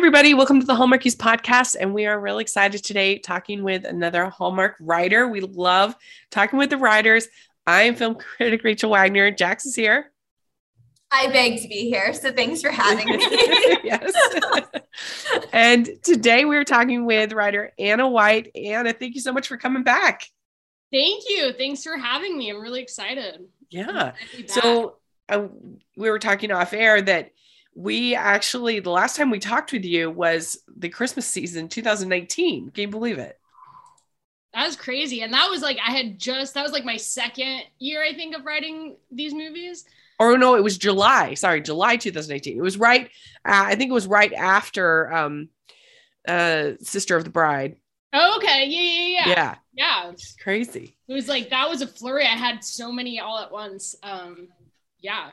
everybody. Welcome to the Hallmarkies podcast. And we are really excited today talking with another Hallmark writer. We love talking with the writers. I am film critic Rachel Wagner. Jacks is here. I beg to be here. So thanks for having me. yes. and today we're talking with writer Anna White. Anna, thank you so much for coming back. Thank you. Thanks for having me. I'm really excited. Yeah. So uh, we were talking off air that we actually the last time we talked with you was the Christmas season 2019. Can you believe it? That was crazy. And that was like I had just that was like my second year, I think, of writing these movies. Or no, it was July. Sorry, July 2018. It was right. Uh, I think it was right after um, uh, Sister of the Bride. Oh, okay. Yeah, yeah, yeah. Yeah. Yeah. It's crazy. It was like that was a flurry. I had so many all at once. Um, yeah.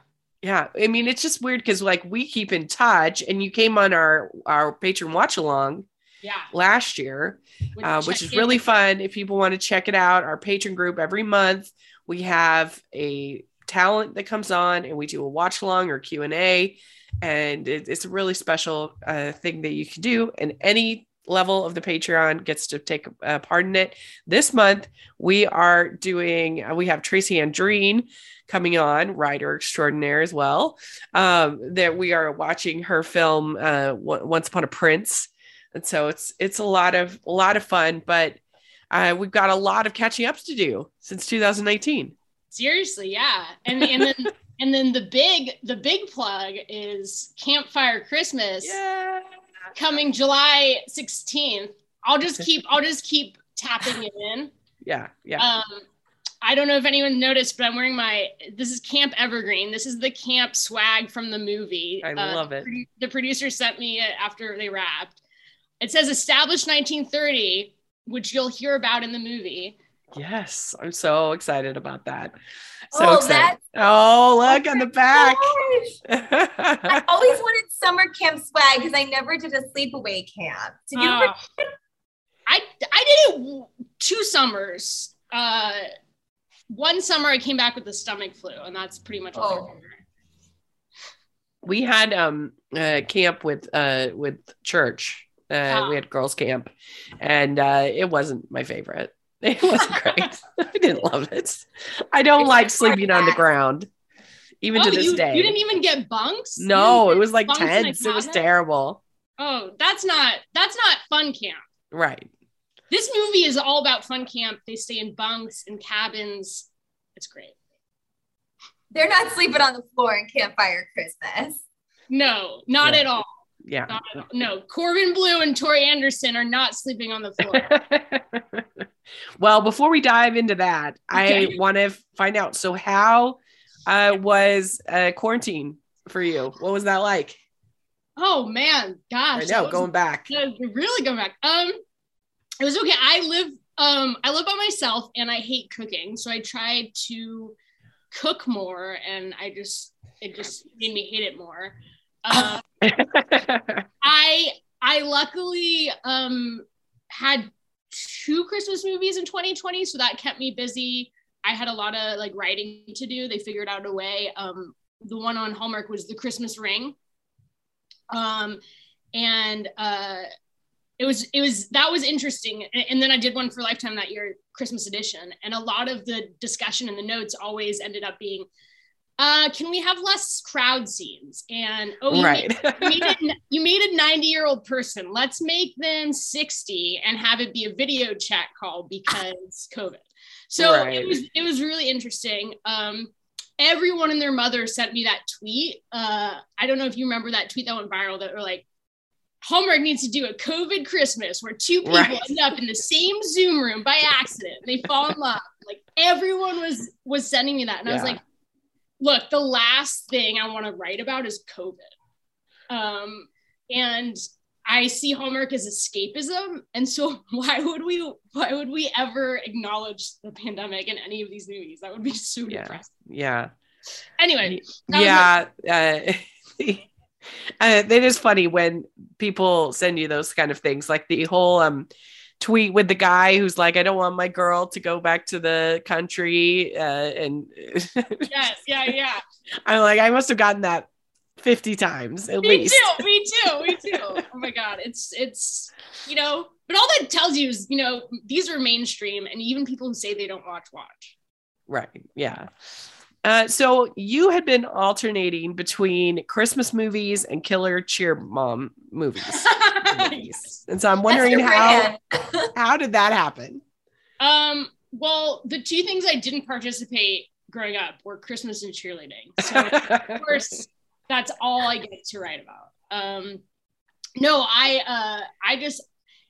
Yeah, I mean it's just weird because like we keep in touch, and you came on our our Patreon watch along, yeah, last year, uh, which is really fun. If people want to check it out, our Patreon group every month we have a talent that comes on, and we do a watch along or Q and A, and it, it's a really special uh, thing that you can do. And any level of the Patreon gets to take a part in it. This month we are doing. Uh, we have Tracy Andreen coming on, writer extraordinaire as well. Um, that we are watching her film uh, Once Upon a Prince, and so it's it's a lot of a lot of fun. But uh, we've got a lot of catching ups to do since 2019. Seriously, yeah, and and then. and then the big the big plug is campfire christmas yeah. Coming july 16th i'll just keep i'll just keep tapping it in yeah yeah um I don't know if anyone noticed, but I'm wearing my. This is Camp Evergreen. This is the camp swag from the movie. I uh, love it. The, the producer sent me it after they wrapped. It says established 1930, which you'll hear about in the movie. Yes, I'm so excited about that. So oh, excited. Oh, look on the back. I always wanted summer camp swag because I never did a sleepaway camp. Did you? Uh, I I did it two summers. Uh, one summer I came back with the stomach flu, and that's pretty much all. Oh. We had um uh, camp with uh with church. Uh, We had girls camp, and uh, it wasn't my favorite. It wasn't great. I didn't love it. I don't it's like sleeping on the ground, even oh, to this you, day. You didn't even get bunks. No, it was like tents. It was terrible. Oh, that's not that's not fun camp. Right. This movie is all about fun camp. They stay in bunks and cabins. It's great. They're not sleeping on the floor in Campfire Christmas. No, not at all. Yeah. Not at all. No, Corbin Bleu and Tori Anderson are not sleeping on the floor. well, before we dive into that, okay. I want to find out. So, how uh, was uh, quarantine for you? What was that like? Oh man, gosh! I know, going back. Really going back. Um, it was okay. I live um I live by myself and I hate cooking, so I tried to cook more and I just it just made me hate it more. Uh, I I luckily um had two Christmas movies in 2020, so that kept me busy. I had a lot of like writing to do. They figured out a way. Um, the one on Hallmark was The Christmas Ring. Um, and uh, it was it was that was interesting and then i did one for lifetime that year christmas edition and a lot of the discussion and the notes always ended up being uh, can we have less crowd scenes? And oh, you, right. made, you, made a, you made a 90 year old person. Let's make them 60 and have it be a video chat call because COVID. So right. it was it was really interesting. Um, everyone and their mother sent me that tweet. Uh, I don't know if you remember that tweet that went viral that were like, Hallmark needs to do a COVID Christmas where two people right. end up in the same Zoom room by accident. They fall in love. Like everyone was was sending me that, and yeah. I was like, "Look, the last thing I want to write about is COVID." Um, and I see Hallmark as escapism, and so why would we why would we ever acknowledge the pandemic in any of these movies? That would be so yeah. depressing. Yeah. Anyway. Yeah. Uh, uh, it is funny when people send you those kind of things, like the whole um tweet with the guy who's like, "I don't want my girl to go back to the country," uh, and yes, yeah, yeah. I'm like, I must have gotten that 50 times at me least. too. Me too. Me too. Oh my god, it's it's you know, but all that tells you is you know these are mainstream, and even people who say they don't watch watch. Right. Yeah. Uh, so you had been alternating between Christmas movies and killer cheer mom movies. Yes. And so I'm wondering how how did that happen? Um. Well, the two things I didn't participate growing up were Christmas and cheerleading. So of course, that's all I get to write about. Um, no, I uh, I just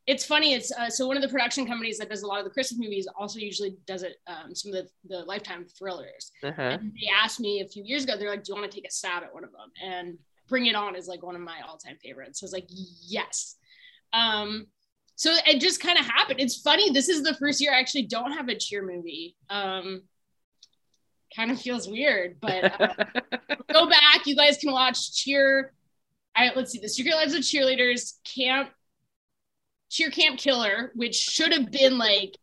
it's funny. It's uh, so one of the production companies that does a lot of the Christmas movies also usually does it um, some of the, the Lifetime thrillers. Uh-huh. And they asked me a few years ago. They're like, "Do you want to take a stab at one of them?" And Bring It On is like one of my all time favorites. So I was like, "Yes." Um, so it just kind of happened. It's funny. This is the first year I actually don't have a cheer movie. Um, kind of feels weird, but uh, go back. You guys can watch Cheer. I let's see, The Secret Lives of Cheerleaders, Camp, Cheer Camp Killer, which should have been like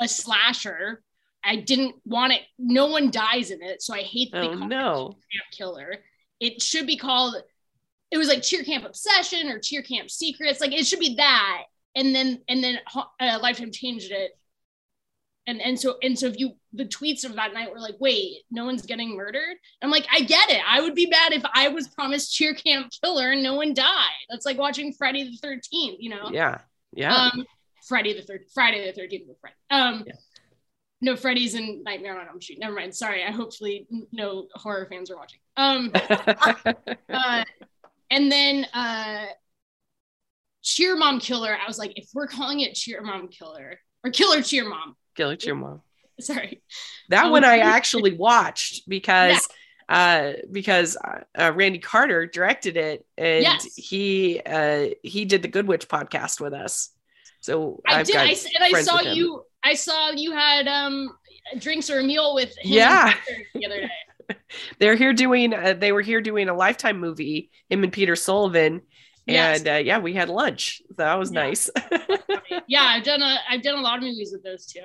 a slasher. I didn't want it. No one dies in it, so I hate that they oh no. Camp Killer. It should be called. It was like Cheer Camp Obsession or Cheer Camp Secrets. Like it should be that, and then and then uh, Lifetime changed it. And and so and so if you the tweets of that night were like, wait, no one's getting murdered. I'm like, I get it. I would be mad if I was promised Cheer Camp Killer and no one died. That's like watching Friday the Thirteenth. You know. Yeah. Yeah. Um, Friday the third, Friday the Thirteenth with Fred. Um, Yeah. no, Freddy's and Nightmare on Elm Street. Never mind. Sorry. I hopefully no horror fans are watching. Um, uh, and then uh, Cheer Mom Killer. I was like, if we're calling it Cheer Mom Killer or Killer Cheer Mom, Killer cheer mom. sorry. That Um, one I actually watched because uh because uh, Randy Carter directed it and Yes. he uh he did the Good Witch podcast with us. So I I've did. got I and I saw you. I saw you had um drinks or a meal with him Yeah. The other day. they're here doing uh, they were here doing a lifetime movie him and Peter Sullivan Yes. and uh, yeah we had lunch so that was Yeah. nice yeah, I've done a I've done a lot of movies with those two.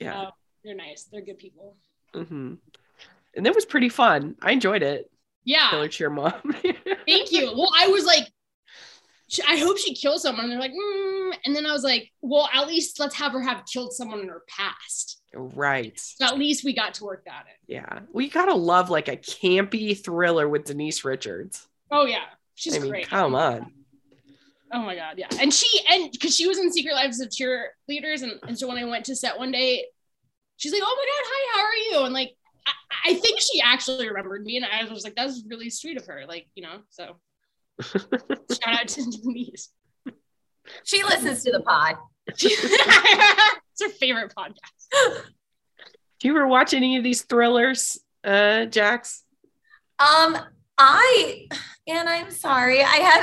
yeah Uh, they're nice. They're good people. hmm and it was pretty fun I enjoyed it Yeah. Killer cheer mom Thank you. Well, I was like, I hope she kills someone. And they're like, mm. and then I was like, well, at least let's have her have killed someone in her past. right So at least we got to work that in. yeah we gotta love like a campy thriller with Denise Richards Oh yeah, she's I mean great. come on Oh my god, yeah. And she and because she was in Secret Lives of Cheerleaders, and, and so when I went to set one day, she's like, "Oh my god, hi, how are you?" And like, I, I think she actually remembered me, and I was like, "That's really sweet of her." Like, you know, so shout out to Denise. She listens to the pod. it's her favorite podcast. Do you ever watch any of these thrillers, uh, Jacks? Um, I and I'm sorry, I had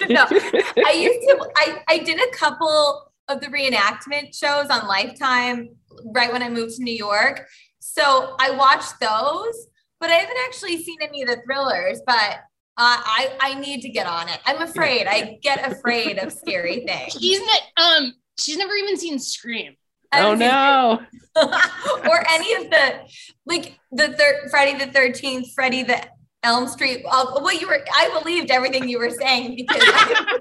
no. I used to. I I did a couple of the reenactment shows on Lifetime right when I moved to New York. So I watched those, but I haven't actually seen any of the thrillers. But uh, I I need to get on it. I'm afraid. I get afraid of scary things. She's not. Um, she's never even seen Scream. I oh haven't seen no! or any of the like the third Friday the Thirteenth, Freddy the Elm Street. Uh, well, you were. I believed everything you were saying because I,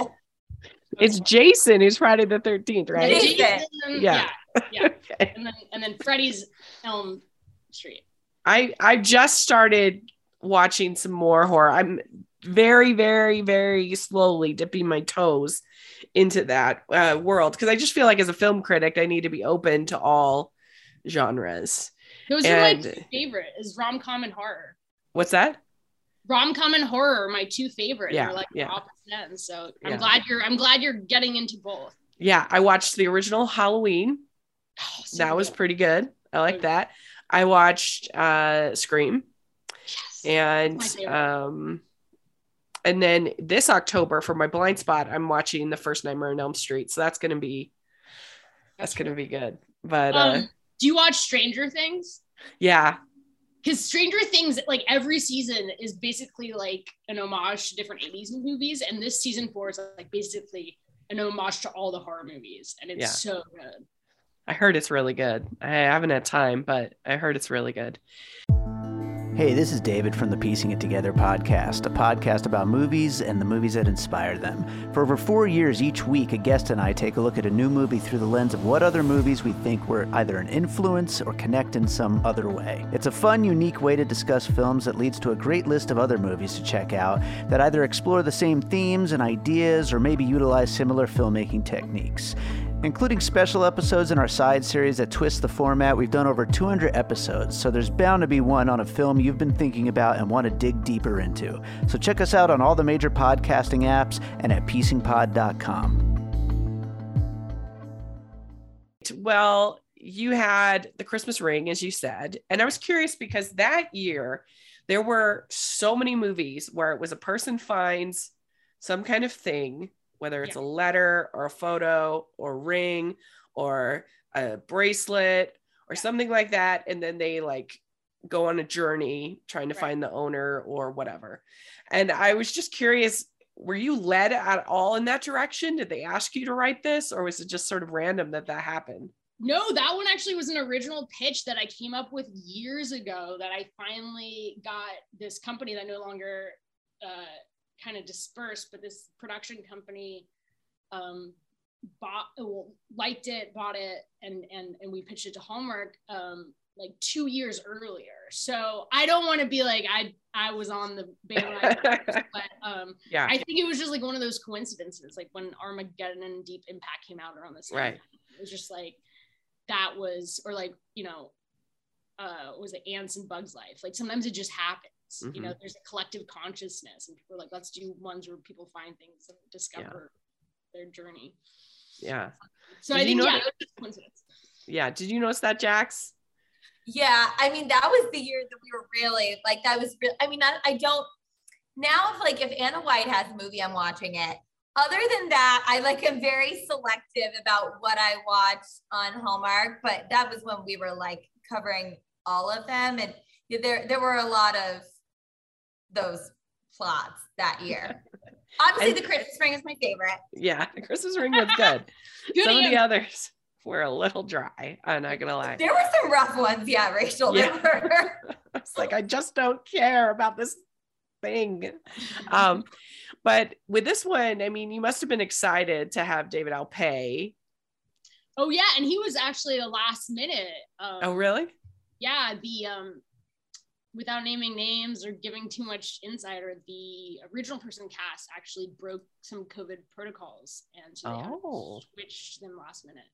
It's Jason who's Friday the Thirteenth, right? Jason, Yeah. yeah, yeah. Okay. And then and then Freddy's Elm Street. I I just started watching some more horror. I'm very, very, very slowly dipping my toes into that uh, world because I just feel like as a film critic, I need to be open to all genres. Those are my favorite is rom com and horror. What's that? Rom com and horror are my two favorite. Yeah, They're like yeah. opposite ends. So I'm Yeah. glad you're I'm glad you're getting into both. Yeah, I watched the original Halloween. Oh, so that was pretty good. I like that. I watched uh Scream Yes. and um and then this October for my blind spot, I'm watching the first Nightmare on Elm Street. So that's gonna be that's gonna be good. But uh um, do you watch Stranger Things? yeah, Because Stranger Things, like every season, is basically like an homage to different 80s movies. And this season four is like basically an homage to all the horror movies. And it's Yeah. so good. I heard it's really good. I haven't had time, but I heard it's really good. Hey, this is David from the Piecing It Together podcast, a podcast about movies and the movies that inspire them. For over four years, each week, a guest and I take a look at a new movie through the lens of what other movies we think were either an influence or connect in some other way. It's a fun, unique way to discuss films that leads to a great list of other movies to check out that either explore the same themes and ideas or maybe utilize similar filmmaking techniques including special episodes in our side series that twist the format. We've done over 200 episodes, so there's bound to be one on a film you've been thinking about and want to dig deeper into. So check us out on all the major podcasting apps and at piecingpod.com. Well, you had the Christmas ring, as you said. And I was curious because that year there were so many movies where it was a person finds some kind of thing whether it's yeah. a letter or a photo or ring or a bracelet or yeah. something like that and then they like go on a journey trying to right. find the owner or whatever and i was just curious were you led at all in that direction did they ask you to write this or was it just sort of random that that happened no that one actually was an original pitch that i came up with years ago that i finally got this company that no longer uh, kind of dispersed, but this production company um, bought, well, liked it, bought it, and and and we pitched it to Hallmark um, like two years earlier. So I don't want to be like I I was on the bandwagon, but um, yeah, I think it was just like one of those coincidences, like when Armageddon and Deep Impact came out around the same right. time. It was just like that was, or like you know, uh, was it Ants and Bugs Life? Like sometimes it just happens. Mm-hmm. You know, there's a collective consciousness, and people are like, let's do ones where people find things and discover yeah. their journey. Yeah. So Did I think yeah, coincidence. Yeah. Did you notice that, Jacks? Yeah, I mean that was the year that we were really like that was. Re- I mean, I, I don't now. If like if Anna White has a movie, I'm watching it. Other than that, I like am very selective about what I watch on Hallmark. But that was when we were like covering all of them, and there there were a lot of those plots that year. Obviously, and, the Christmas ring is my favorite. Yeah, the Christmas ring was good. good Some of the others were a little dry. I'm not gonna lie. There were some rough ones, yeah, Rachel. Yeah. it's like I just don't care about this thing. Um, but with this one, I mean, you must have been excited to have David Alpay. Oh yeah, and he was actually the last minute. Um, oh really? Yeah, the um without naming names or giving too much insider, the original person cast actually broke some COVID protocols, and so they oh. switched them last minute.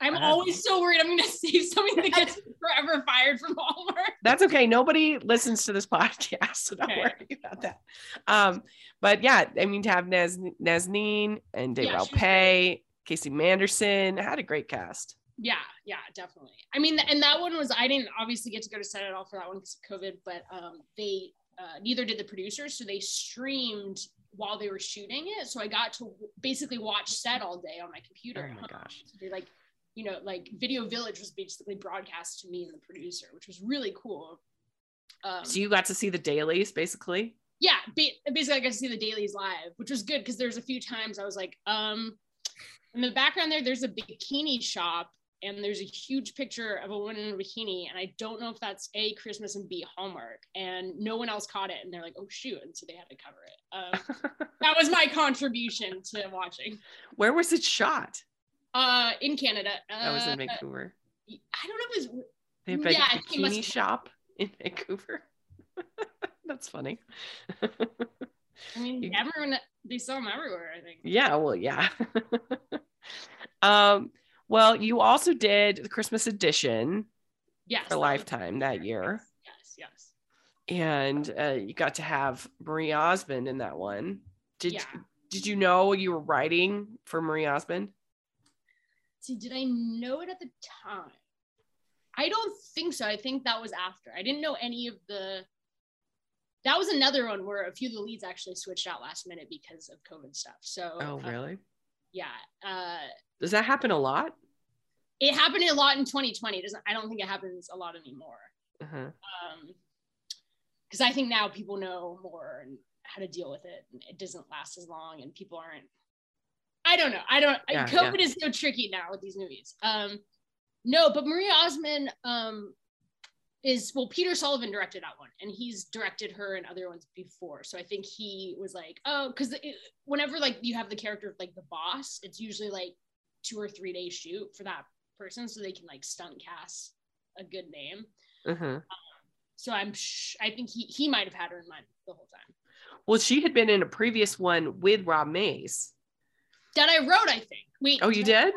I'm always so worried I'm going to save something that gets forever fired from Hallmark. That's okay. Nobody listens to this podcast, so don't okay. worry about that. Um, but yeah, I mean, to have Naz- Nazneen and Dave yeah, Pay, Casey Manderson, had a great cast yeah yeah definitely. I mean and that one was i didn't obviously get to go to set at all for that one because of covid but um they uh, neither did the producers so they streamed while they were shooting it. So i got to basically watch set all day on my computer oh my gosh. so like you know like video village was basically broadcast to me and the producer which was really cool. Um, so you got to see the dailies basically? Yeah basically i got to see the dailies live which was good because there's a few times i was like um in the background there there's a bikini shop and there's a huge picture of a woman in a bikini and i don't know if that's a christmas and b hallmark and no one else caught it and they're like oh shoot and so they had to cover it. Uh, that was my contribution to watching. Where was it shot? Uh in canada. Uh, was in uh, vancouver. i don't know if it was they have yeah, a bikini shop in vancouver. That's funny. I mean you, everyone they sell them everywhere i think. Yeah well yeah. Um well, you also did the Christmas edition. Yes. For Lifetime that year. Yes, yes. And uh, you got to have Marie Osmond in that one. Did yeah. Did you know you were writing for Marie Osmond? See, did I know it at the time? I don't think so. I think that was after. I didn't know any of the. That was another one where a few of the leads actually switched out last minute because of COVID stuff. So. Oh really? yeah. Uh, Does that happen a lot? It happened a lot in 2020. It doesn't I don't think it happens a lot anymore. Uh-huh. Um, because I think now people know more and how to deal with it, and it doesn't last as long, and people aren't. I don't know. I don't. Yeah, COVID yeah. is so tricky now with these movies. Um, no, but Maria Osmond, um, is well peter sullivan directed that one and he's directed her and other ones before so i think he was like oh because whenever like you have the character of like the boss it's usually like two or three day shoot for that person so they can like stunt cast a good name Mhm. um, so i'm sh- i think he he might have had her in mind the whole time Well, she had been in a previous one with Rob Mayes. that i wrote i think wait Oh, you did?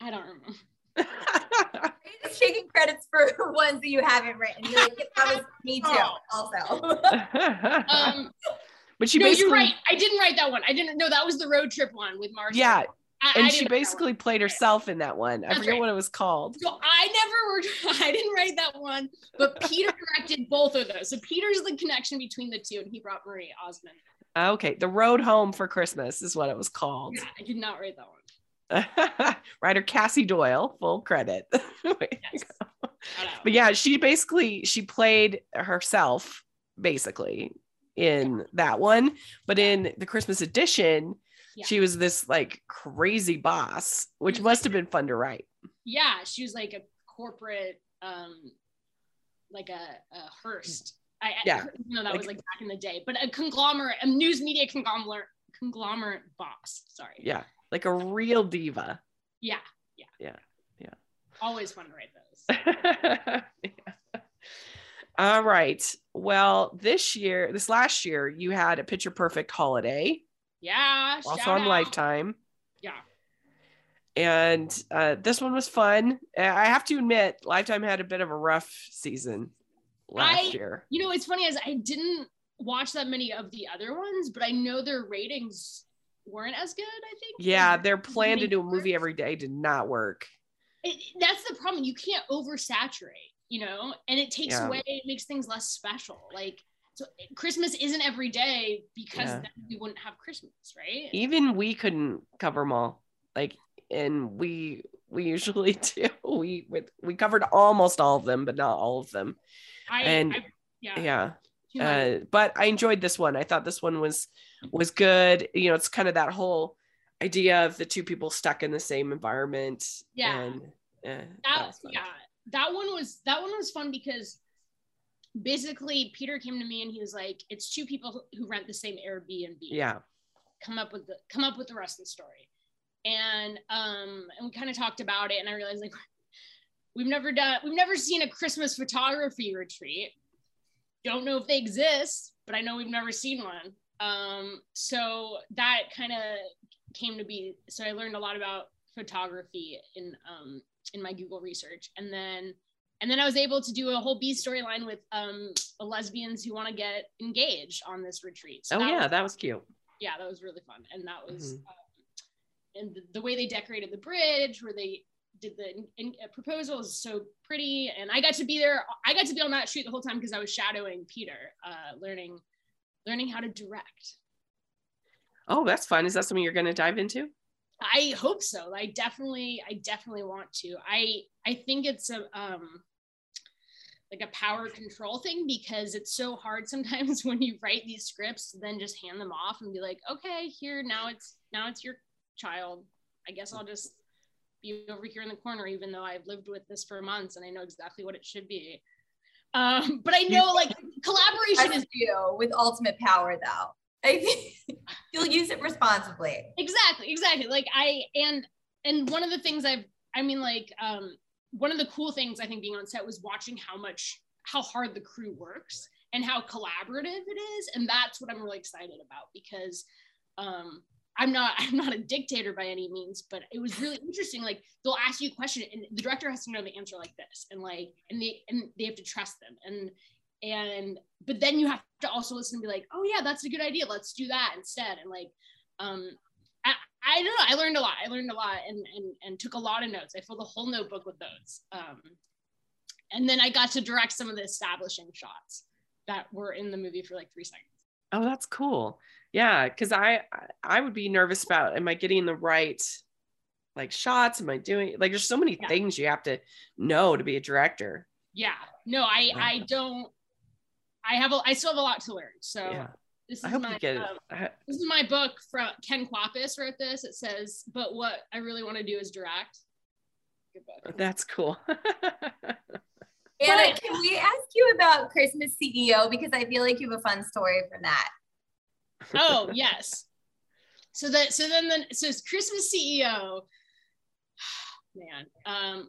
i don't remember Are you just taking credits for ones that you haven't written? You're like, that was me too, Oh. also. um but she no basically, you're right i didn't write that one i didn't know that was the road trip one with marcia yeah, I, I and didn't she write that one. basically played herself in that one. I That's forget right. what it was called. So I never, I didn't write that one, but Peter directed both of those. So Peter's the connection between the two, and he brought Marie Osmond. Okay, The Road Home for Christmas is what it was called. Yeah, I did not write that one. Writer Cassie Doyle, full credit. Yes. But yeah, she basically she played herself basically in that one, but in the Christmas edition, Yeah. she was this like crazy boss, which Mhm. must have been fun to write. yeah, she was like a corporate, um, like a, a Hearst. I, I- Yeah. you know that Like- was like back in the day, but a conglomerate, a news media conglomerate, conglomerate boss. Sorry. Yeah, like a real diva. Yeah. Yeah. Yeah, yeah. Always fun to write those. Yeah. All right. Well, this year, this last year, you had a picture perfect holiday, Yeah. also on out. Lifetime. Yeah. And uh, this one was fun. I have to admit, Lifetime had a bit of a rough season last I- year. You know, what's funny is I didn't watch that many of the other ones, but I know their ratings weren't as good. I think. Yeah, their plan to do a movie every day did not work. It, that's the problem. You can't oversaturate, you know, and it takes Yeah. away. It makes things less special. Like so, Christmas isn't every day because Yeah. then we wouldn't have Christmas, right? Even we couldn't cover them all. Like, and we we usually do. We with we covered almost all of them, but not all of them. I, and- I yeah, Yeah. uh, but I enjoyed this one. I thought this one was was good. You know, it's kind of that whole idea of the two people stuck in the same environment. Yeah. and uh, that that yeah that one was that one was fun because basically peter came to me and he was like it's two people who rent the same airbnb. Yeah, come up with the come up with the rest of the story. And um and we kind of talked about it and i realized like we've never done we've never seen a christmas photography retreat. Don't know if they exist but i know we've never seen one. Um so that kind of came to be so i learned a lot about photography in um in my google research. And then and then i was able to do a whole b storyline with um lesbians who want to get engaged on this retreat So oh that yeah, was that was cute. yeah, that was really fun. And that was, Mhm. um, and the, the way they decorated the bridge, where they did the in, in- uh, proposal is so pretty. And I got to be there. I got to be on that shoot the whole time because I was shadowing Peter, uh, learning, learning how to direct. Oh, that's fun. Is that something you're going to dive into? I hope so. I definitely, I definitely want to. I, I think it's a, um, like a power control thing because it's so hard sometimes when you write these scripts then just hand them off and be like, okay, here now it's now it's your child. I guess I'll just be over here in the corner, even though I've lived with this for months and I know exactly what it should be. Um, but I know like collaboration That's is you with ultimate power, though. I think you'll use it responsibly. exactly exactly. Like i and and one of the things i've i mean like um one of the cool things i think being on set was watching how much how hard the crew works and how collaborative it is and that's what i'm really excited about because um i'm not i'm not a dictator by any means but it was really interesting. Like they'll ask you a question and the director has to know the answer like this and like and they and they have to trust them. And and but then you have to also listen and be like oh yeah that's a good idea let's do that instead and like um I, I don't know. I learned a lot. I learned a lot and, and and took a lot of notes. I filled a whole notebook with those. Um, and then I got to direct some of the establishing shots that were in the movie for like three seconds. Oh, that's cool. Yeah, because I I would be nervous about am I getting the right like shots? Am I doing like there's so many Yeah. things you have to know to be a director. Yeah. No, I I don't. I have a, I still have a lot to learn. So Yeah, this is I hope my you get um, it. this is my book from Ken Kwapis wrote this. It says, but what I really want to do is direct. Good book. That's cool. Anna, can we ask you about Christmas CEO because I feel like you have a fun story from that. Oh yes. So that so then then so Christmas CEO. Man, um,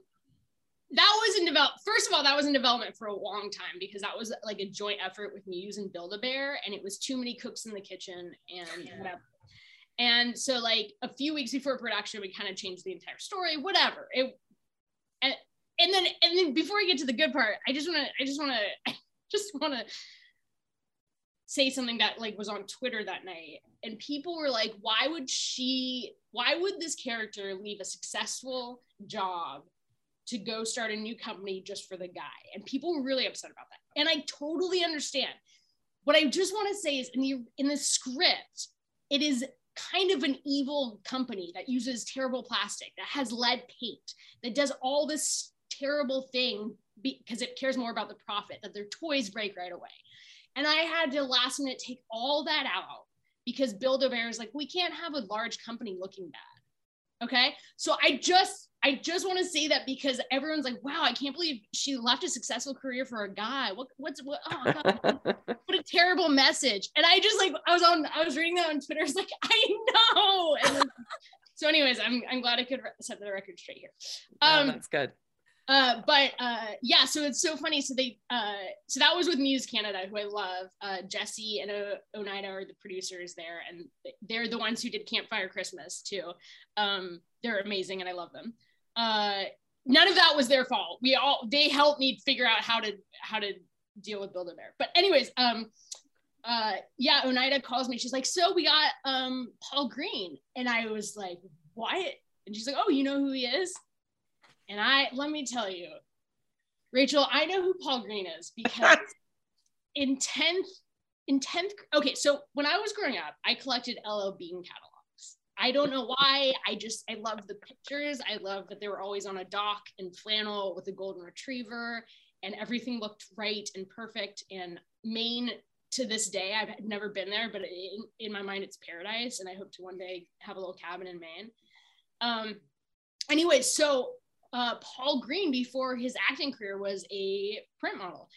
that was in develop. First of all, that was in development for a long time because that was like a joint effort with Muse and Build a Bear, and it was too many cooks in the kitchen and whatever. And so, like a few weeks before production, we kind of changed the entire story. Whatever. It and, and then and then before I get to the good part, I just want to I just want to I just want to say something that like was on Twitter that night, and people were like, "Why would she? Why would this character leave a successful job to go start a new company just for the guy?" And people were really upset about that, and I totally understand. What I just want to say is in the in the script, it is kind of an evil company that uses terrible plastic, that has lead paint, that does all this terrible thing because it cares more about the profit, that their toys break right away. And I had to last minute take all that out because Build a Bear is like, we can't have a large company looking bad. Okay. So I just, I just want to say that because everyone's like, wow, I can't believe she left a successful career for a guy. What, what's, what, oh, God, what a terrible message. And I just like, I was on, I was reading that on Twitter. It's like, I know. And so anyways, I'm, I'm glad I could set the record straight here. Um, that's good. Uh, but uh, yeah, so it's so funny. So they, uh, so that was with Muse Canada, who I love. Uh, Jesse and o- Oneida are the producers there, and they're the ones who did Campfire Christmas too. Um, they're amazing, and I love them. Uh, none of that was their fault. We all they helped me figure out how to how to deal with Build a Bear. But anyways, um, uh, yeah, Oneida calls me. She's like, "So we got um Paul Greene," and I was like, "What?" And she's like, "Oh, you know who he is?" And I let me tell you, Rachel, I know who Paul Greene is because in 10th, in 10th, okay, so when I was growing up, I collected LL Bean catalogs. I don't know why. I just I loved the pictures. I loved that they were always on a dock in flannel with a golden retriever and everything looked right and perfect. And Maine to this day, I've never been there, but in, in my mind, it's paradise. And I hope to one day have a little cabin in Maine. Um, anyway, so uh, Paul Greene before his acting career was a print model.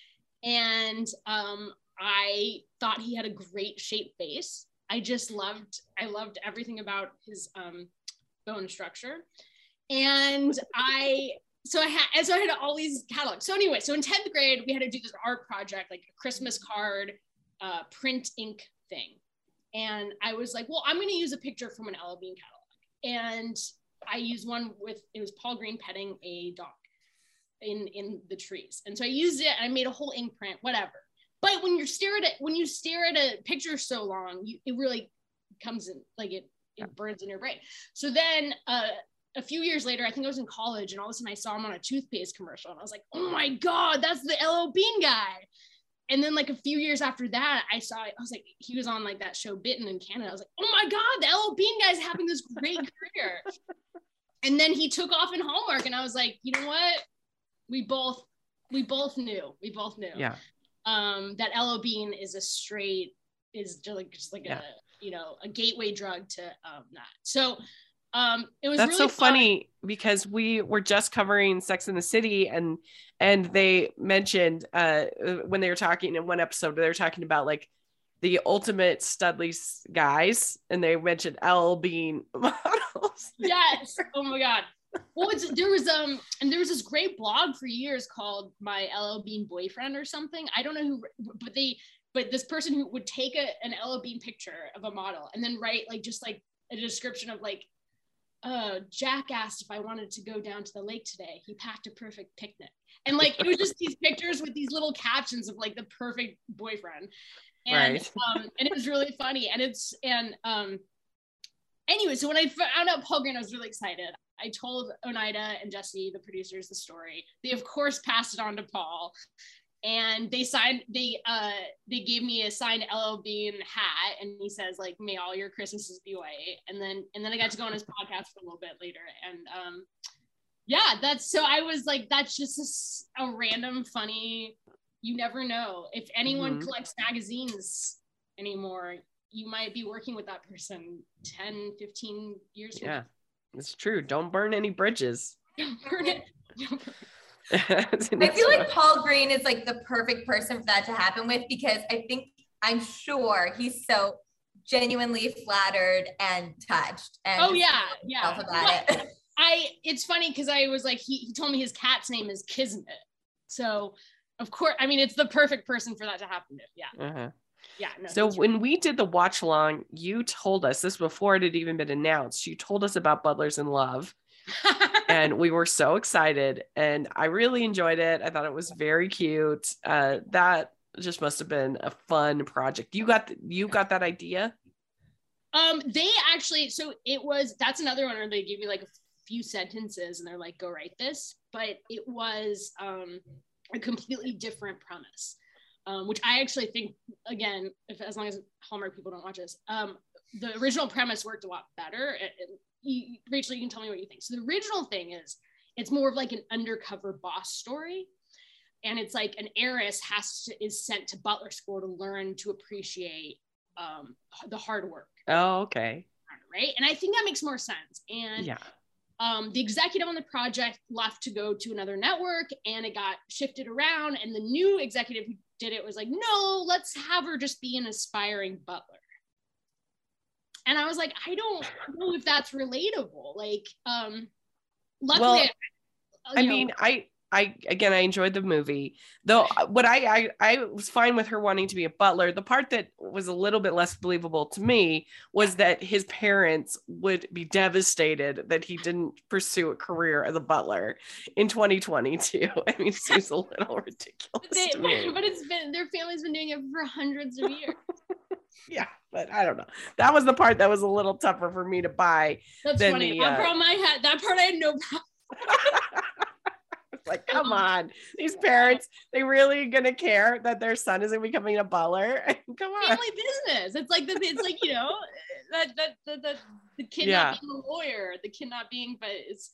And um, I thought he had a great shape face. I just loved, I loved everything about his um, bone structure. And I, so I had, so I had all these catalogs. So anyway, so in 10th grade, we had to do this art project, like a Christmas card, uh, print ink thing. And I was like, well, I'm going to use a picture from an LL Bean catalog. And I used one with it was Paul Greene petting a dog in in the trees, and so I used it and I made a whole ink print, whatever. But when you stare at it, when you stare at a picture so long, you, it really comes in like it it burns in your brain. So then uh, a few years later, I think I was in college, and all of a sudden I saw him on a toothpaste commercial, and I was like, "Oh my god, that's the LL Bean guy!" And then like a few years after that, I saw I was like, he was on like that show Bitten in Canada. I was like, "Oh my god, the LL Bean guy's having this great career." and then he took off in Hallmark, and I was like, you know what? We both we both knew. We both knew. Yeah. Um, that LL Bean is a straight is just like just like yeah. a you know a gateway drug to um that. So um it was that's really so fun. funny because we were just covering Sex in the City and and they mentioned uh when they were talking in one episode they were talking about like the ultimate Studley guys, and they mentioned LL Bean models. Yes. Oh my god. Well, it's, there was um, and there was this great blog for years called "My LL Bean Boyfriend" or something. I don't know who, but they, but this person who would take a, an LL Bean picture of a model and then write like just like a description of like, uh, Jack asked if I wanted to go down to the lake today. He packed a perfect picnic, and like it was just these pictures with these little captions of like the perfect boyfriend. And right. um, and it was really funny. And it's and um anyway so when i found out paul greene i was really excited. I told oneida and jesse the producers the story. They of course passed it on to paul and they signed they uh they gave me a signed LL Bean hat. And he says like may all your Christmases be white. And then and then I got to go on his podcast for a little bit later. And um yeah that's so I was like that's just a, a random funny you never know. If anyone mm-hmm. collects magazines anymore you might be working with that person 10 15 years from yeah it's true. Don't burn any bridges. Don't burn it I feel like Paul Greene is like the perfect person for that to happen with because I think I'm sure he's so genuinely flattered and touched. And oh yeah, yeah. About it. I it's funny because I was like he, he told me his cat's name is Kismet, so of course I mean it's the perfect person for that to happen to. Yeah. Uh-huh. Yeah. No, so when we did the watch along, you told us this before it had even been announced. You told us about Butlers in Love. And we were so excited and I really enjoyed it. I thought it was very cute. Uh, that just must have been a fun project. You got you got that idea? Um, they actually so it was that's another one where they give you like a few sentences and they're like, go write this. But it was um a completely different premise. Um, which I actually think again, if as long as Hallmark people don't watch this, um, the original premise worked a lot better. It, it, you, Rachel, you can tell me what you think. So the original thing is it's more of like an undercover boss story. And it's like an heiress has to is sent to butler school to learn to appreciate um, the hard work. Oh okay. Right? And i think that makes more sense. And yeah. um, the executive on the project left to go to another network and it got shifted around. And the new executive who did it was like no let's have her just be an aspiring butler and i was like i don't know if that's relatable. Like um luckily well, I, I mean i I again I enjoyed the movie though uh, what I, I I was fine with her wanting to be a butler. The part that was a little bit less believable to me was that his parents would be devastated that he didn't pursue a career as a butler in 2022 I mean it seems a little ridiculous they, to me. but it's been their family's been doing it for hundreds of years yeah but I don't know that was the part that was a little tougher for me to buy that's funny the, uh, I had that part I had no problem like, come on, these parents, they really gonna care that their son isn't becoming a butler? come on. Family business. It's like the it's like, you know, that that the, the, the kid yeah. not being a lawyer, the kid not being, but it's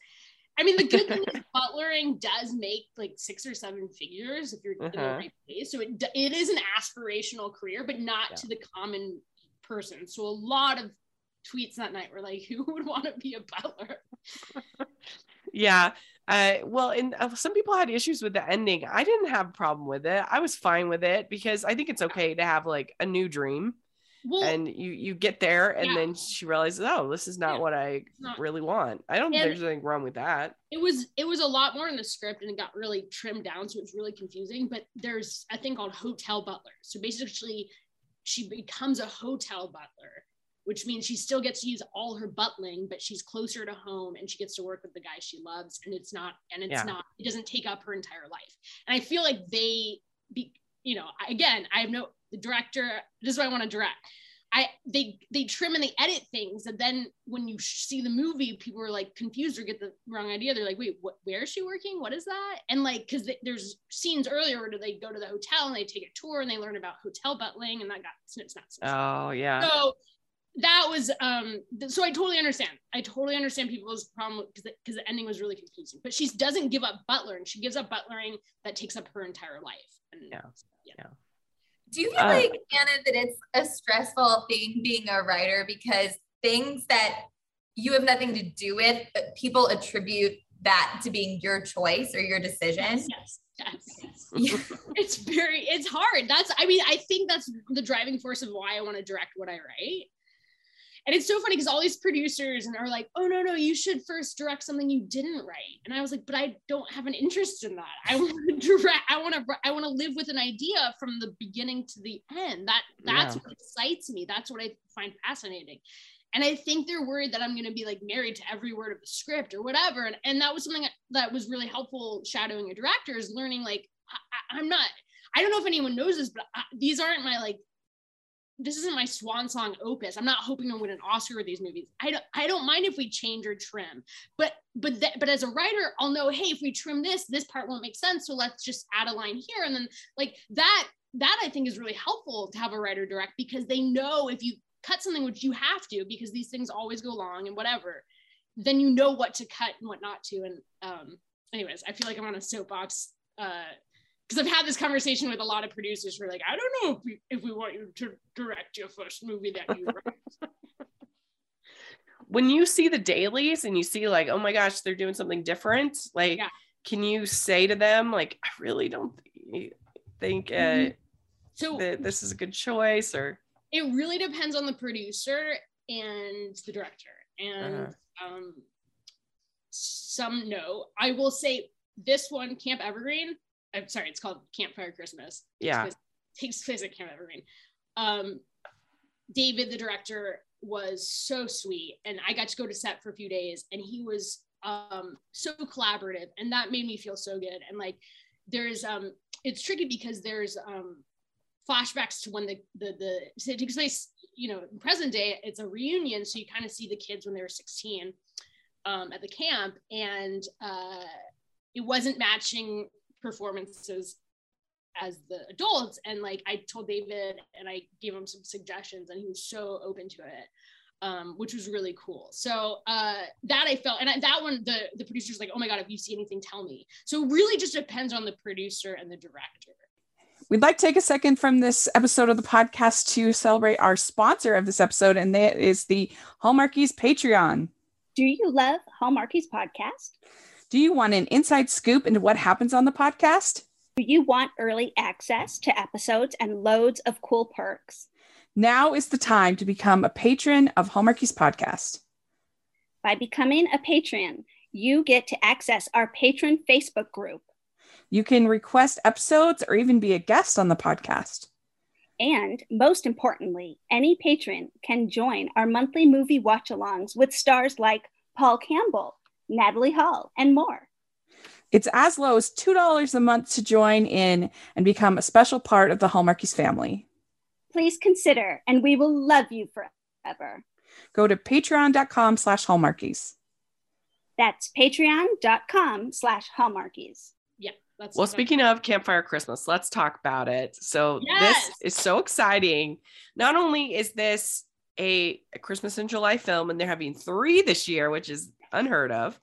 I mean, the good thing is butlering does make like six or seven figures if you're uh-huh. in the uh-huh. right place. So it, it is an aspirational career, but not yeah. to the common person. So a lot of tweets that night were like, who would want to be a butler? yeah. Uh, well, and uh, some people had issues with the ending. I didn't have a problem with it. I was fine with it because I think it's okay to have like a new dream. Well, and you you get there and yeah. then she realizes oh this is not yeah, what i not, really want i don't think there's anything wrong with that it was it was a lot more in the script and it got really trimmed down so it's really confusing but there's a thing called hotel butler so basically she becomes a hotel butler which means she still gets to use all her butling, but she's closer to home and she gets to work with the guy she loves. And it's not, and it's yeah. not, it doesn't take up her entire life. And I feel like they be, you know, again, I have no, the director, this is what I want to direct. I, they, they trim and they edit things. And then when you see the movie, people are like confused or get the wrong idea. They're like, wait, what, where is she working? What is that? And like, cause there's scenes earlier where they go to the hotel and they take a tour and they learn about hotel butling and that got snip, snap, snip. Oh yeah. So that was um so i totally understand. I totally understand people's problem because because the ending was really confusing. But she doesn't give up butler and she gives up butlering that takes up her entire life. And yeah. yeah, yeah. do you feel uh, like anna that it's a stressful thing being a writer? Because things that you have nothing to do with people attribute that to being your choice or your decision? Yes. Yes, yes. it's very it's hard. That's i mean i think that's the driving force of why i want to direct what i write and it's so funny because all these producers and are like, oh no, no, you should first direct something you didn't write. And I was like, but I don't have an interest in that. I want to direct, I want to I want to live with an idea from the beginning to the end. That that's yeah. what excites me. That's what I find fascinating. And I think they're worried that I'm going to be like married to every word of the script or whatever. And, and that was something that was really helpful shadowing a director is learning like, I, am not, I don't know if anyone knows this, but I, these aren't my like this isn't my swan song opus. I'm not hoping to win an Oscar with these movies. I don't I don't mind if we change or trim. But but th- but as a writer, I'll know, hey, if we trim this, this part won't make sense. So let's just add a line here. And then like that, that I think is really helpful to have a writer direct because they know if you cut something, which you have to, because these things always go long and whatever, then you know what to cut and what not to. And um, anyways, I feel like I'm on a soapbox uh because I've had this conversation with a lot of producers who are like, I don't know if we, if we want you to direct your first movie that you write. when you see the dailies and you see like, oh my gosh, they're doing something different, like, yeah. can you say to them like i really don't think uh, mm-hmm. so that this is a good choice or it really depends on the producer and the director and uh-huh. um some no i will say this one camp evergreen i'm sorry it's called campfire christmas yeah. it takes place at camp evergreen um david the director was so sweet and i got to go to set for a few days and he was um so collaborative and that made me feel so good. And like there's um it's tricky because there's um flashbacks to when the the the so it takes place you know in present day it's a reunion so you kind of see the kids when they were 16 um, at the camp and uh, it wasn't matching performances as the adults and like i told david and i gave him some suggestions and he was so open to it um, which was really cool so uh, that i felt and I, that one the the producer's like oh my god if you see anything tell me so it really just depends on the producer and the director We'd like to take a second from this episode of the podcast to celebrate our sponsor of this episode, and that is the Hallmarkies Patreon. Do you love Hallmarkies podcast? Do you want an inside scoop into what happens on the podcast? Do you want early access to episodes and loads of cool perks? Now is the time to become a patron of Hallmarkies podcast. By becoming a patron, you get to access our patron Facebook group you can request episodes or even be a guest on the podcast. And most importantly, any patron can join our monthly movie watch alongs with stars like Paul Campbell, Natalie Hall, and more. It's as low as $2 a month to join in and become a special part of the Hallmarkies family. Please consider, and we will love you forever. Go to patreon.com slash hallmarkies. That's patreon.com slash hallmarkies. That's well, speaking of Campfire Christmas, let's talk about it. So yes! this is so exciting. Not only is this a, a, Christmas in July film, and they're having three this year, which is unheard of,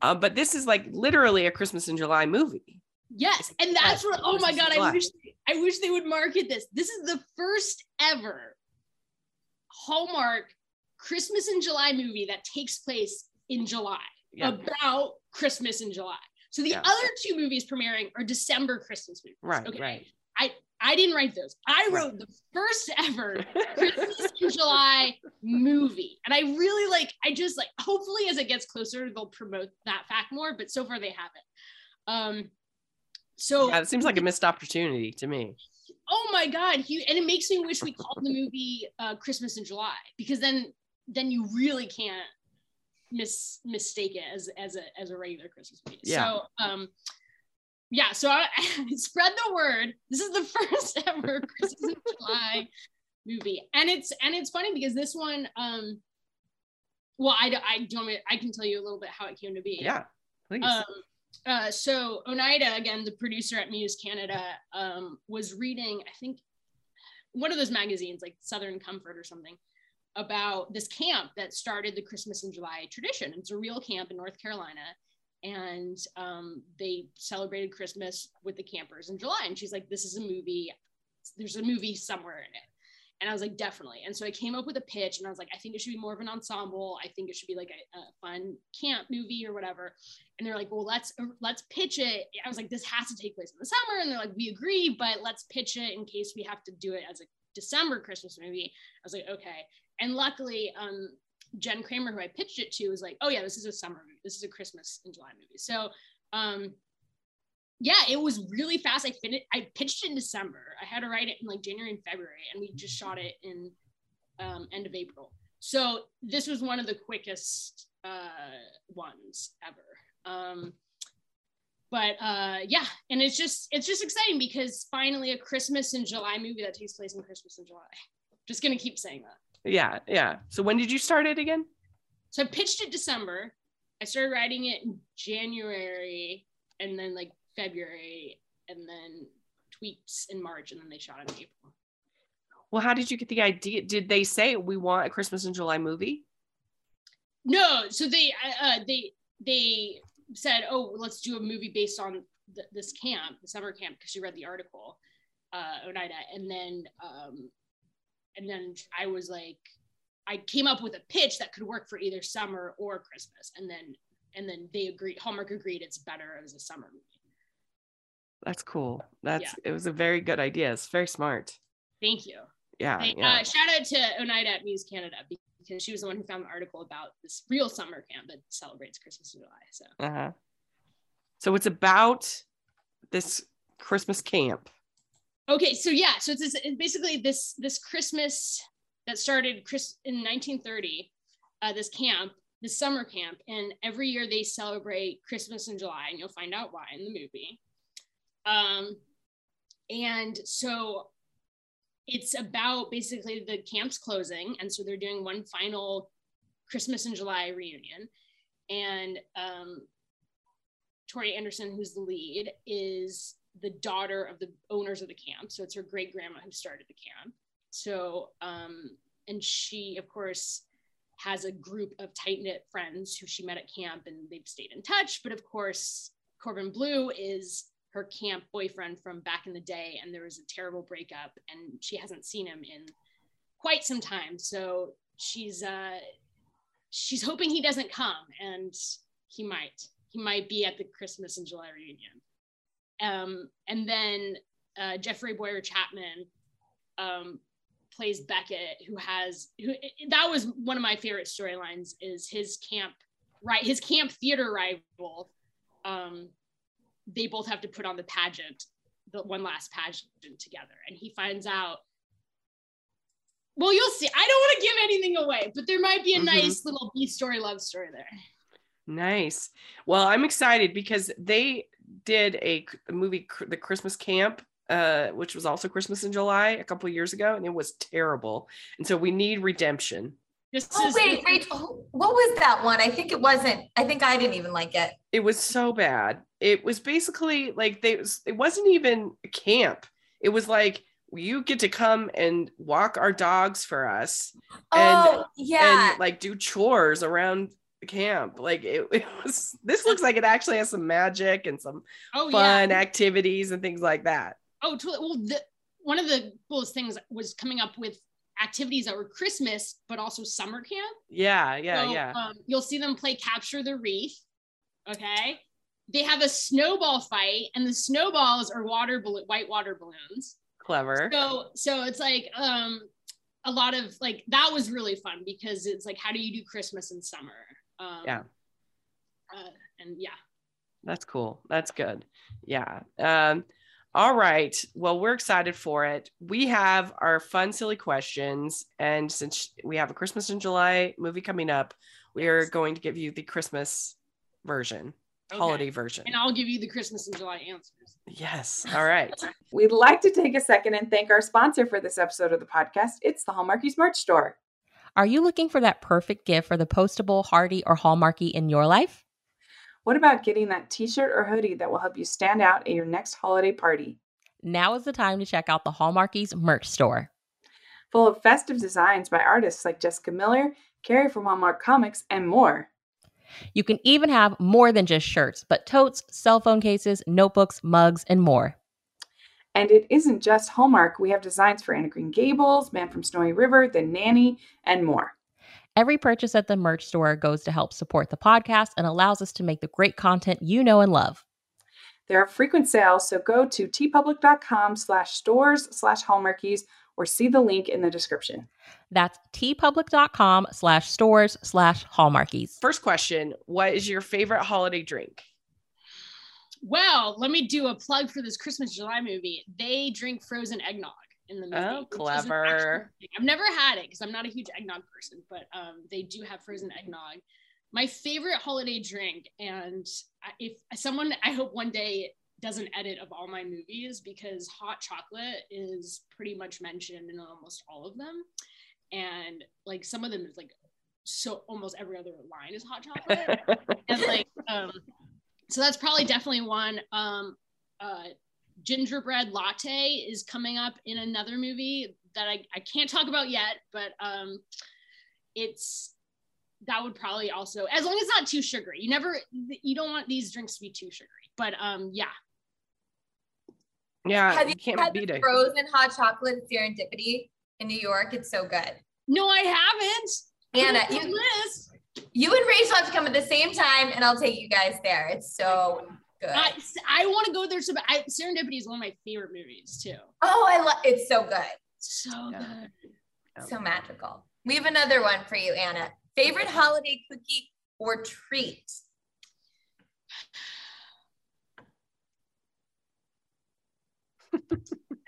uh, but this is like literally a Christmas in July movie. Yes, and that's what. Oh my god, I wish I wish they would market this. This is the first ever Hallmark Christmas in July movie that takes place in July yeah. about Christmas in July. So the yeah. other two movies premiering are December Christmas movies. Right. Okay. Right. I didn't write those. I wrote the first ever Christmas in July movie. And I really like, I just like, hopefully as it gets closer, they'll promote that fact more, but so far they haven't. Um, so yeah, it seems like a missed opportunity to me. Oh my God. He, and it makes me wish we called the movie uh, Christmas in July because then, then you really can't mis mistake it as as a as a regular Christmas movie. Yeah. So um yeah, so I, I spread the word. This is the first ever Christmas in July movie. And it's and it's funny because this one um well I I don't I can tell you a little bit how it came to be. Yeah. Please. Um uh, so Oneida, again, the producer at Muse Canada, um, was reading, I think, one of those magazines like Southern Comfort or something, about this camp that started the Christmas in July tradition. It's a real camp in North Carolina. And um, they celebrated Christmas with the campers in July. And she's like, this is a movie. There's a movie somewhere in it. And I was like, definitely. And so I came up with a pitch and I was like, I think it should be more of an ensemble. I think it should be like a, a fun camp movie or whatever. And they're like, well, let's let's pitch it. I was like, this has to take place in the summer. And they're like, we agree, but let's pitch it in case we have to do it as a December Christmas movie. I was like, okay. And luckily, um, Jen Kramer, who I pitched it to, was like, "Oh yeah, this is a summer movie. This is a Christmas in July movie." So, um, yeah, it was really fast. I finished. I pitched it in December. I had to write it in like January and February, and we just shot it in um, end of April. So this was one of the quickest uh, ones ever. Um, but uh, yeah, and it's just it's just exciting because finally a Christmas in July movie that takes place in Christmas in July. Just gonna keep saying that. Yeah, yeah. So when did you start it again? So I pitched it December. I started writing it in January and then like February and then tweaks in March and then they shot in April. Well, how did you get the idea? Did they say we want a Christmas in July movie? No, so they uh, uh they they said, "Oh, let's do a movie based on th- this camp, the summer camp," because she read the article, uh, Oneida, and then um, and then I was like, I came up with a pitch that could work for either summer or Christmas, and then and then they agreed. Hallmark agreed it's better as a summer movie. That's cool. That's yeah. it was a very good idea. It's very smart. Thank you. Yeah, yeah. Uh, shout out to Oneida at Muse Canada because she was the one who found the article about this real summer camp that celebrates Christmas in July. So. Uh-huh. So it's about this Christmas camp. Okay, so yeah, so it's, it's basically this this Christmas that started Chris in 1930. Uh, this camp, this summer camp, and every year they celebrate Christmas in July, and you'll find out why in the movie. Um, and so it's about basically the camp's closing, and so they're doing one final Christmas in July reunion, and um, Tori Anderson, who's the lead, is the daughter of the owners of the camp. So it's her great grandma who started the camp. So, um, and she, of course, has a group of tight knit friends who she met at camp and they've stayed in touch. But of course, Corbin Bleu is her camp boyfriend from back in the day, and there was a terrible breakup, and she hasn't seen him in quite some time. So she's uh, she's hoping he doesn't come, and he might. He might be at the Christmas and July reunion. Um, and then uh, Jeffrey Bowyer-Chapman um, plays Beckett, who has who that was one of my favorite storylines. Is his camp right? His camp theater rival. Um, they both have to put on the pageant, the one last pageant together, and he finds out. Well, you'll see. I don't want to give anything away, but there might be a mm-hmm. nice little B story love story there. Nice. Well, I'm excited because they did a, a movie, The Christmas Camp, uh, which was also Christmas in July a couple years ago, and it was terrible. And so we need redemption. This oh is- wait, Rachel, what was that one? I think it wasn't. I think I didn't even like it. It was so bad. It was basically like they. It wasn't even a camp. It was like you get to come and walk our dogs for us. And, oh yeah, and like do chores around camp. Like it, it, was this looks like it actually has some magic and some oh, fun yeah. activities and things like that. Oh, totally. Well, the, one of the coolest things was coming up with activities that were Christmas, but also summer camp. Yeah, yeah, so, yeah. Um, you'll see them play capture the wreath. Okay. They have a snowball fight, and the snowballs are water balloon, white water balloons. Clever. So, so it's like um, a lot of like that was really fun because it's like how do you do Christmas in summer? Um, yeah. Uh, and yeah. That's cool. That's good. Yeah. Um, all right. Well, we're excited for it. We have our fun, silly questions. And since we have a Christmas in July movie coming up, we are going to give you the Christmas version, okay. holiday version. And I'll give you the Christmas in July answers. Yes. All right. We'd like to take a second and thank our sponsor for this episode of the podcast. It's the Hallmarkies Merch Store. Are you looking for that perfect gift for the postable, hardy, or hallmarky in your life? What about getting that t shirt or hoodie that will help you stand out at your next holiday party? Now is the time to check out the Hallmarkies merch store. Full of festive designs by artists like Jessica Miller, Carrie from Hallmark Comics, and more. You can even have more than just shirts, but totes, cell phone cases, notebooks, mugs, and more. And it isn't just Hallmark. We have designs for Anne of Green Gables, Man from Snowy River, The Nanny, and more. Every purchase at the merch store goes to help support the podcast and allows us to make the great content you know and love. There are frequent sales, so go to teepublic.com slash stores slash hallmarkies or see the link in the description. That's teepublic.com slash stores slash hallmarkies. First question What is your favorite holiday drink? Well, let me do a plug for this Christmas July movie. They drink frozen eggnog in the movie. Oh, clever. I've never had it because I'm not a huge eggnog person, but um, they do have frozen eggnog. My favorite holiday drink, and if someone, I hope one day does an edit of all my movies because hot chocolate is pretty much mentioned in almost all of them. And like some of them is like so almost every other line is hot chocolate. and like um so that's probably definitely one. Um, uh, gingerbread latte is coming up in another movie that I, I can't talk about yet, but um, it's that would probably also as long as it's not too sugary. You never you don't want these drinks to be too sugary, but um, yeah. Yeah, have you, you can't had beat the it. frozen hot chocolate serendipity in New York? It's so good. No, I haven't. Anna, you, You and Rachel have to come at the same time, and I'll take you guys there. It's so good. I, I want to go there. So I, Serendipity is one of my favorite movies too. Oh, I love it's so good. So Yeah. good. So magical. We have another one for you, Anna. Favorite holiday cookie or treat? I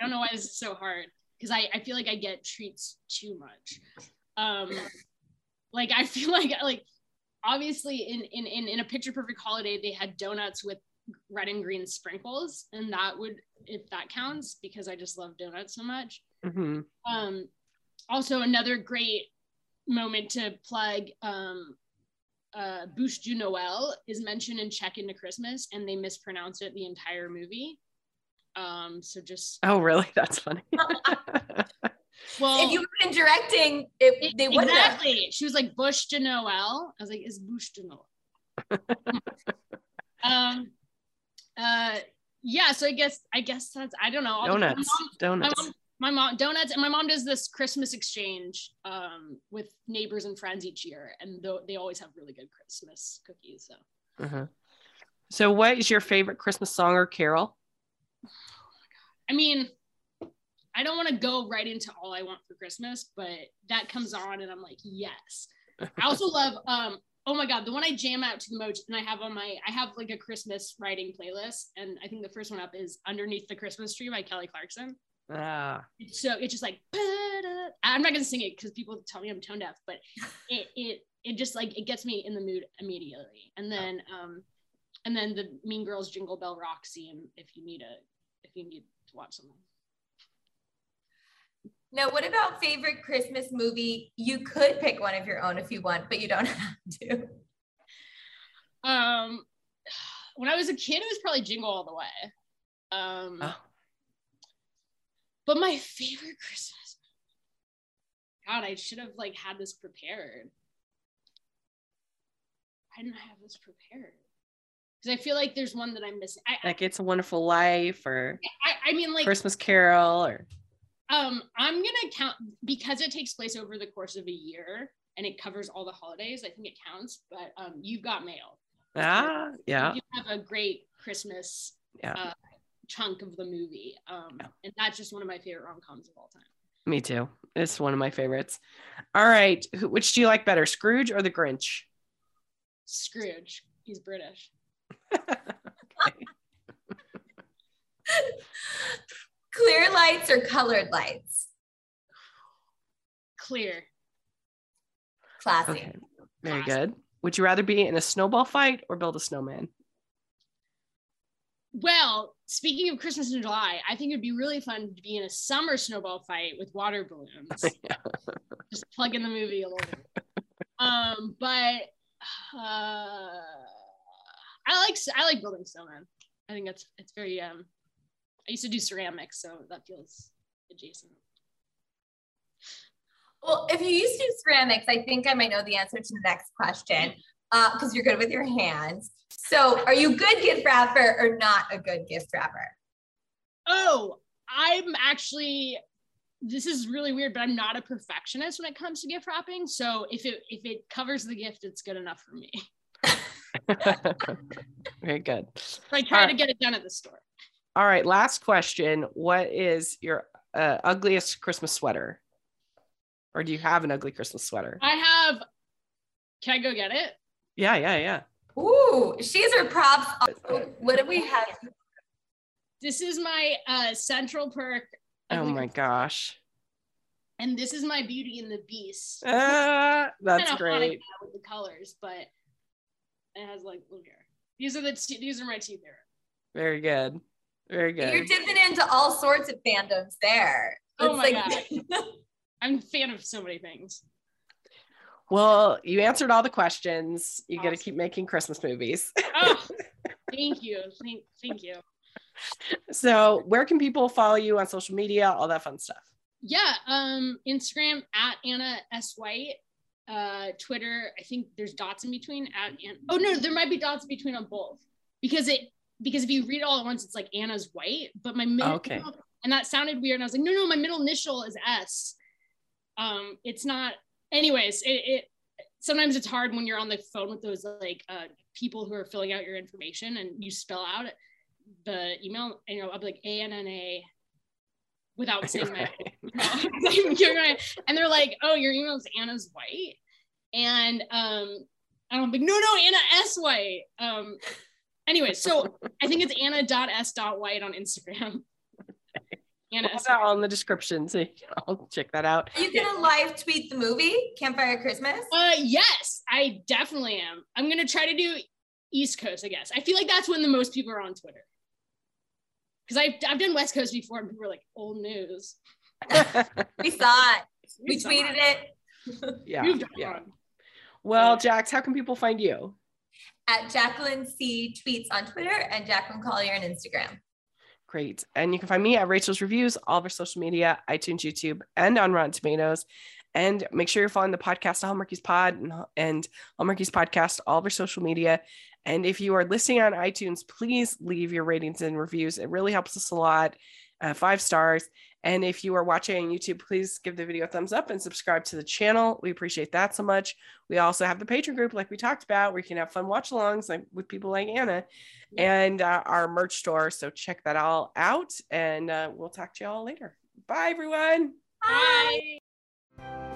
don't know why this is so hard because I, I feel like I get treats too much. Um, like I feel like like obviously in in in, in a picture perfect holiday they had donuts with red and green sprinkles and that would if that counts because I just love donuts so much. hmm Um, also another great moment to plug um, uh, Bûche de Noël is mentioned in Check Into Christmas and they mispronounce it the entire movie. Um, so just Oh, really? That's funny. well if you would have been directing, it, they wouldn't exactly. She was like Bush de Noel. I was like, is Bush de Noel? um, uh, yeah. So I guess I guess that's I don't know. All the- my donuts. mom- My Donuts. mom, my mom donuts, and my mom does this Christmas exchange um, with neighbors and friends each year, and th- they always have really good Christmas cookies. So Uh-huh. So, what is your favorite Christmas song or carol? I mean, I don't want to go right into all I want for Christmas, but that comes on and I'm like, yes. I also love um oh my god, the one I jam out to the most and I have on my I have like a Christmas writing playlist and I think the first one up is Underneath the Christmas Tree by Kelly Clarkson. Ah, so it's just like I'm not gonna sing it because people tell me I'm tone deaf, but it it it just like it gets me in the mood immediately. And then um and then the Mean Girls Jingle Bell Rock scene if you need a if you need to watch something. Now, what about favorite Christmas movie? You could pick one of your own if you want, but you don't have to. Um, when I was a kid, it was probably Jingle All the Way. Um, Oh. but my favorite Christmas. God, I should have like had this prepared. I didn't have this prepared because I feel like there's one that I'm missing. I, I, like It's a Wonderful Life or I, I mean, like, Christmas Carol or um, I'm gonna count because it takes place over the course of a year and it covers all the holidays. I think it counts. But um, you've got mail. ah, yeah, You have a great Christmas yeah. uh, chunk of the movie. Um, Yeah. and that's just one of my favorite rom coms of all time. Me too. It's one of my favorites. All right, which do you like better, Scrooge or the Grinch? Scrooge. He's British. Clear lights or colored lights? Clear. Classy. Okay, very good. Would you rather be in a snowball fight or build a snowman? Well, speaking of Christmas in July, I think it'd be really fun to be in a summer snowball fight with water balloons. Yeah. Just plug in the movie a little bit. Um, but uh, I like I like building snowmen. I think that's it's very um. I used to do ceramics, so that feels adjacent. Well, if you used to do ceramics, I think I might know the answer to the next question uh, because you're good with your hands. So, are you good gift wrapper or not a good gift wrapper? Oh, I'm actually this is really weird, but I'm not a perfectionist when it comes to gift wrapping. So if it if it covers the gift, it's good enough for me. very good. So I try All to right. get it done at the store. All right, last question. What is your uh, ugliest Christmas sweater? Or do you have an ugly Christmas sweater? I have. Can I go get it? Yeah, yeah, yeah. Ooh, she has her props. What do we have? This is my uh, Central Perk. Oh my gosh. And this is my Beauty and the Beast. Ah, that's Kinda great. With the colors, but it has like blue hair. These are the two, these are my two favorite. Very good. Very good. You're good. dipping into all sorts of fandoms there. Oh my god. I'm a fan of so many things. Well, you answered all the questions. You got to keep making Christmas movies. Oh, thank you, thank, thank you. so, where can people follow you on social media? All that fun stuff. Yeah, um, Instagram at Anna S White. Uh, Twitter, I think there's dots in between. At Anna. oh no, there might be dots in between on both because it because if you read it all at once, it's like Anna's White, but my middle Okay. and that sounded weird. And I was like, no, no, my middle initial is S. Um, it's not. Anyways, it, it sometimes it's hard when you're on the phone with those like uh, people who are filling out your information and you spell out the email and you know I'll be like A N N A without saying my and they're like, oh, your email is Anna's White. And um I don't think no no Anna S White. Um anyway, so I think it's Anna.s.white on Instagram. Anna we'll that all in the description, so I'll check that out. Are you gonna live tweet the movie Campfire Christmas? Uh, yes, I definitely am. I'm gonna try to do East Coast, I guess. I feel like that's when the most people are on Twitter. Because I've I've done West Coast before, and people were like, "Old news." we saw it. We, we tweeted it. it. yeah. yeah. Well, Jacks, how can people find you? At Jacklyn C tweets on Twitter and Jacklyn Collier on Instagram. Great. And you can find me at Rachel's Reviews, all of our social media, iTunes, YouTube, and on Rotten Tomatoes. And make sure you're following the podcast, Hallmarkies Pod and, and Hallmarkies Podcast, all of our social media. And if you are listening on iTunes, please leave your ratings and reviews. It really helps us a lot. Uh, five stars. And if you are watching on YouTube, please give the video a thumbs up and subscribe to the channel. We appreciate that so much. We also have the Patreon group, like we talked about, where you can have fun watch alongs like with people like Anna and uh, our merch store. So check that all out. And uh, we'll talk to you all later. Bye, everyone. Bye.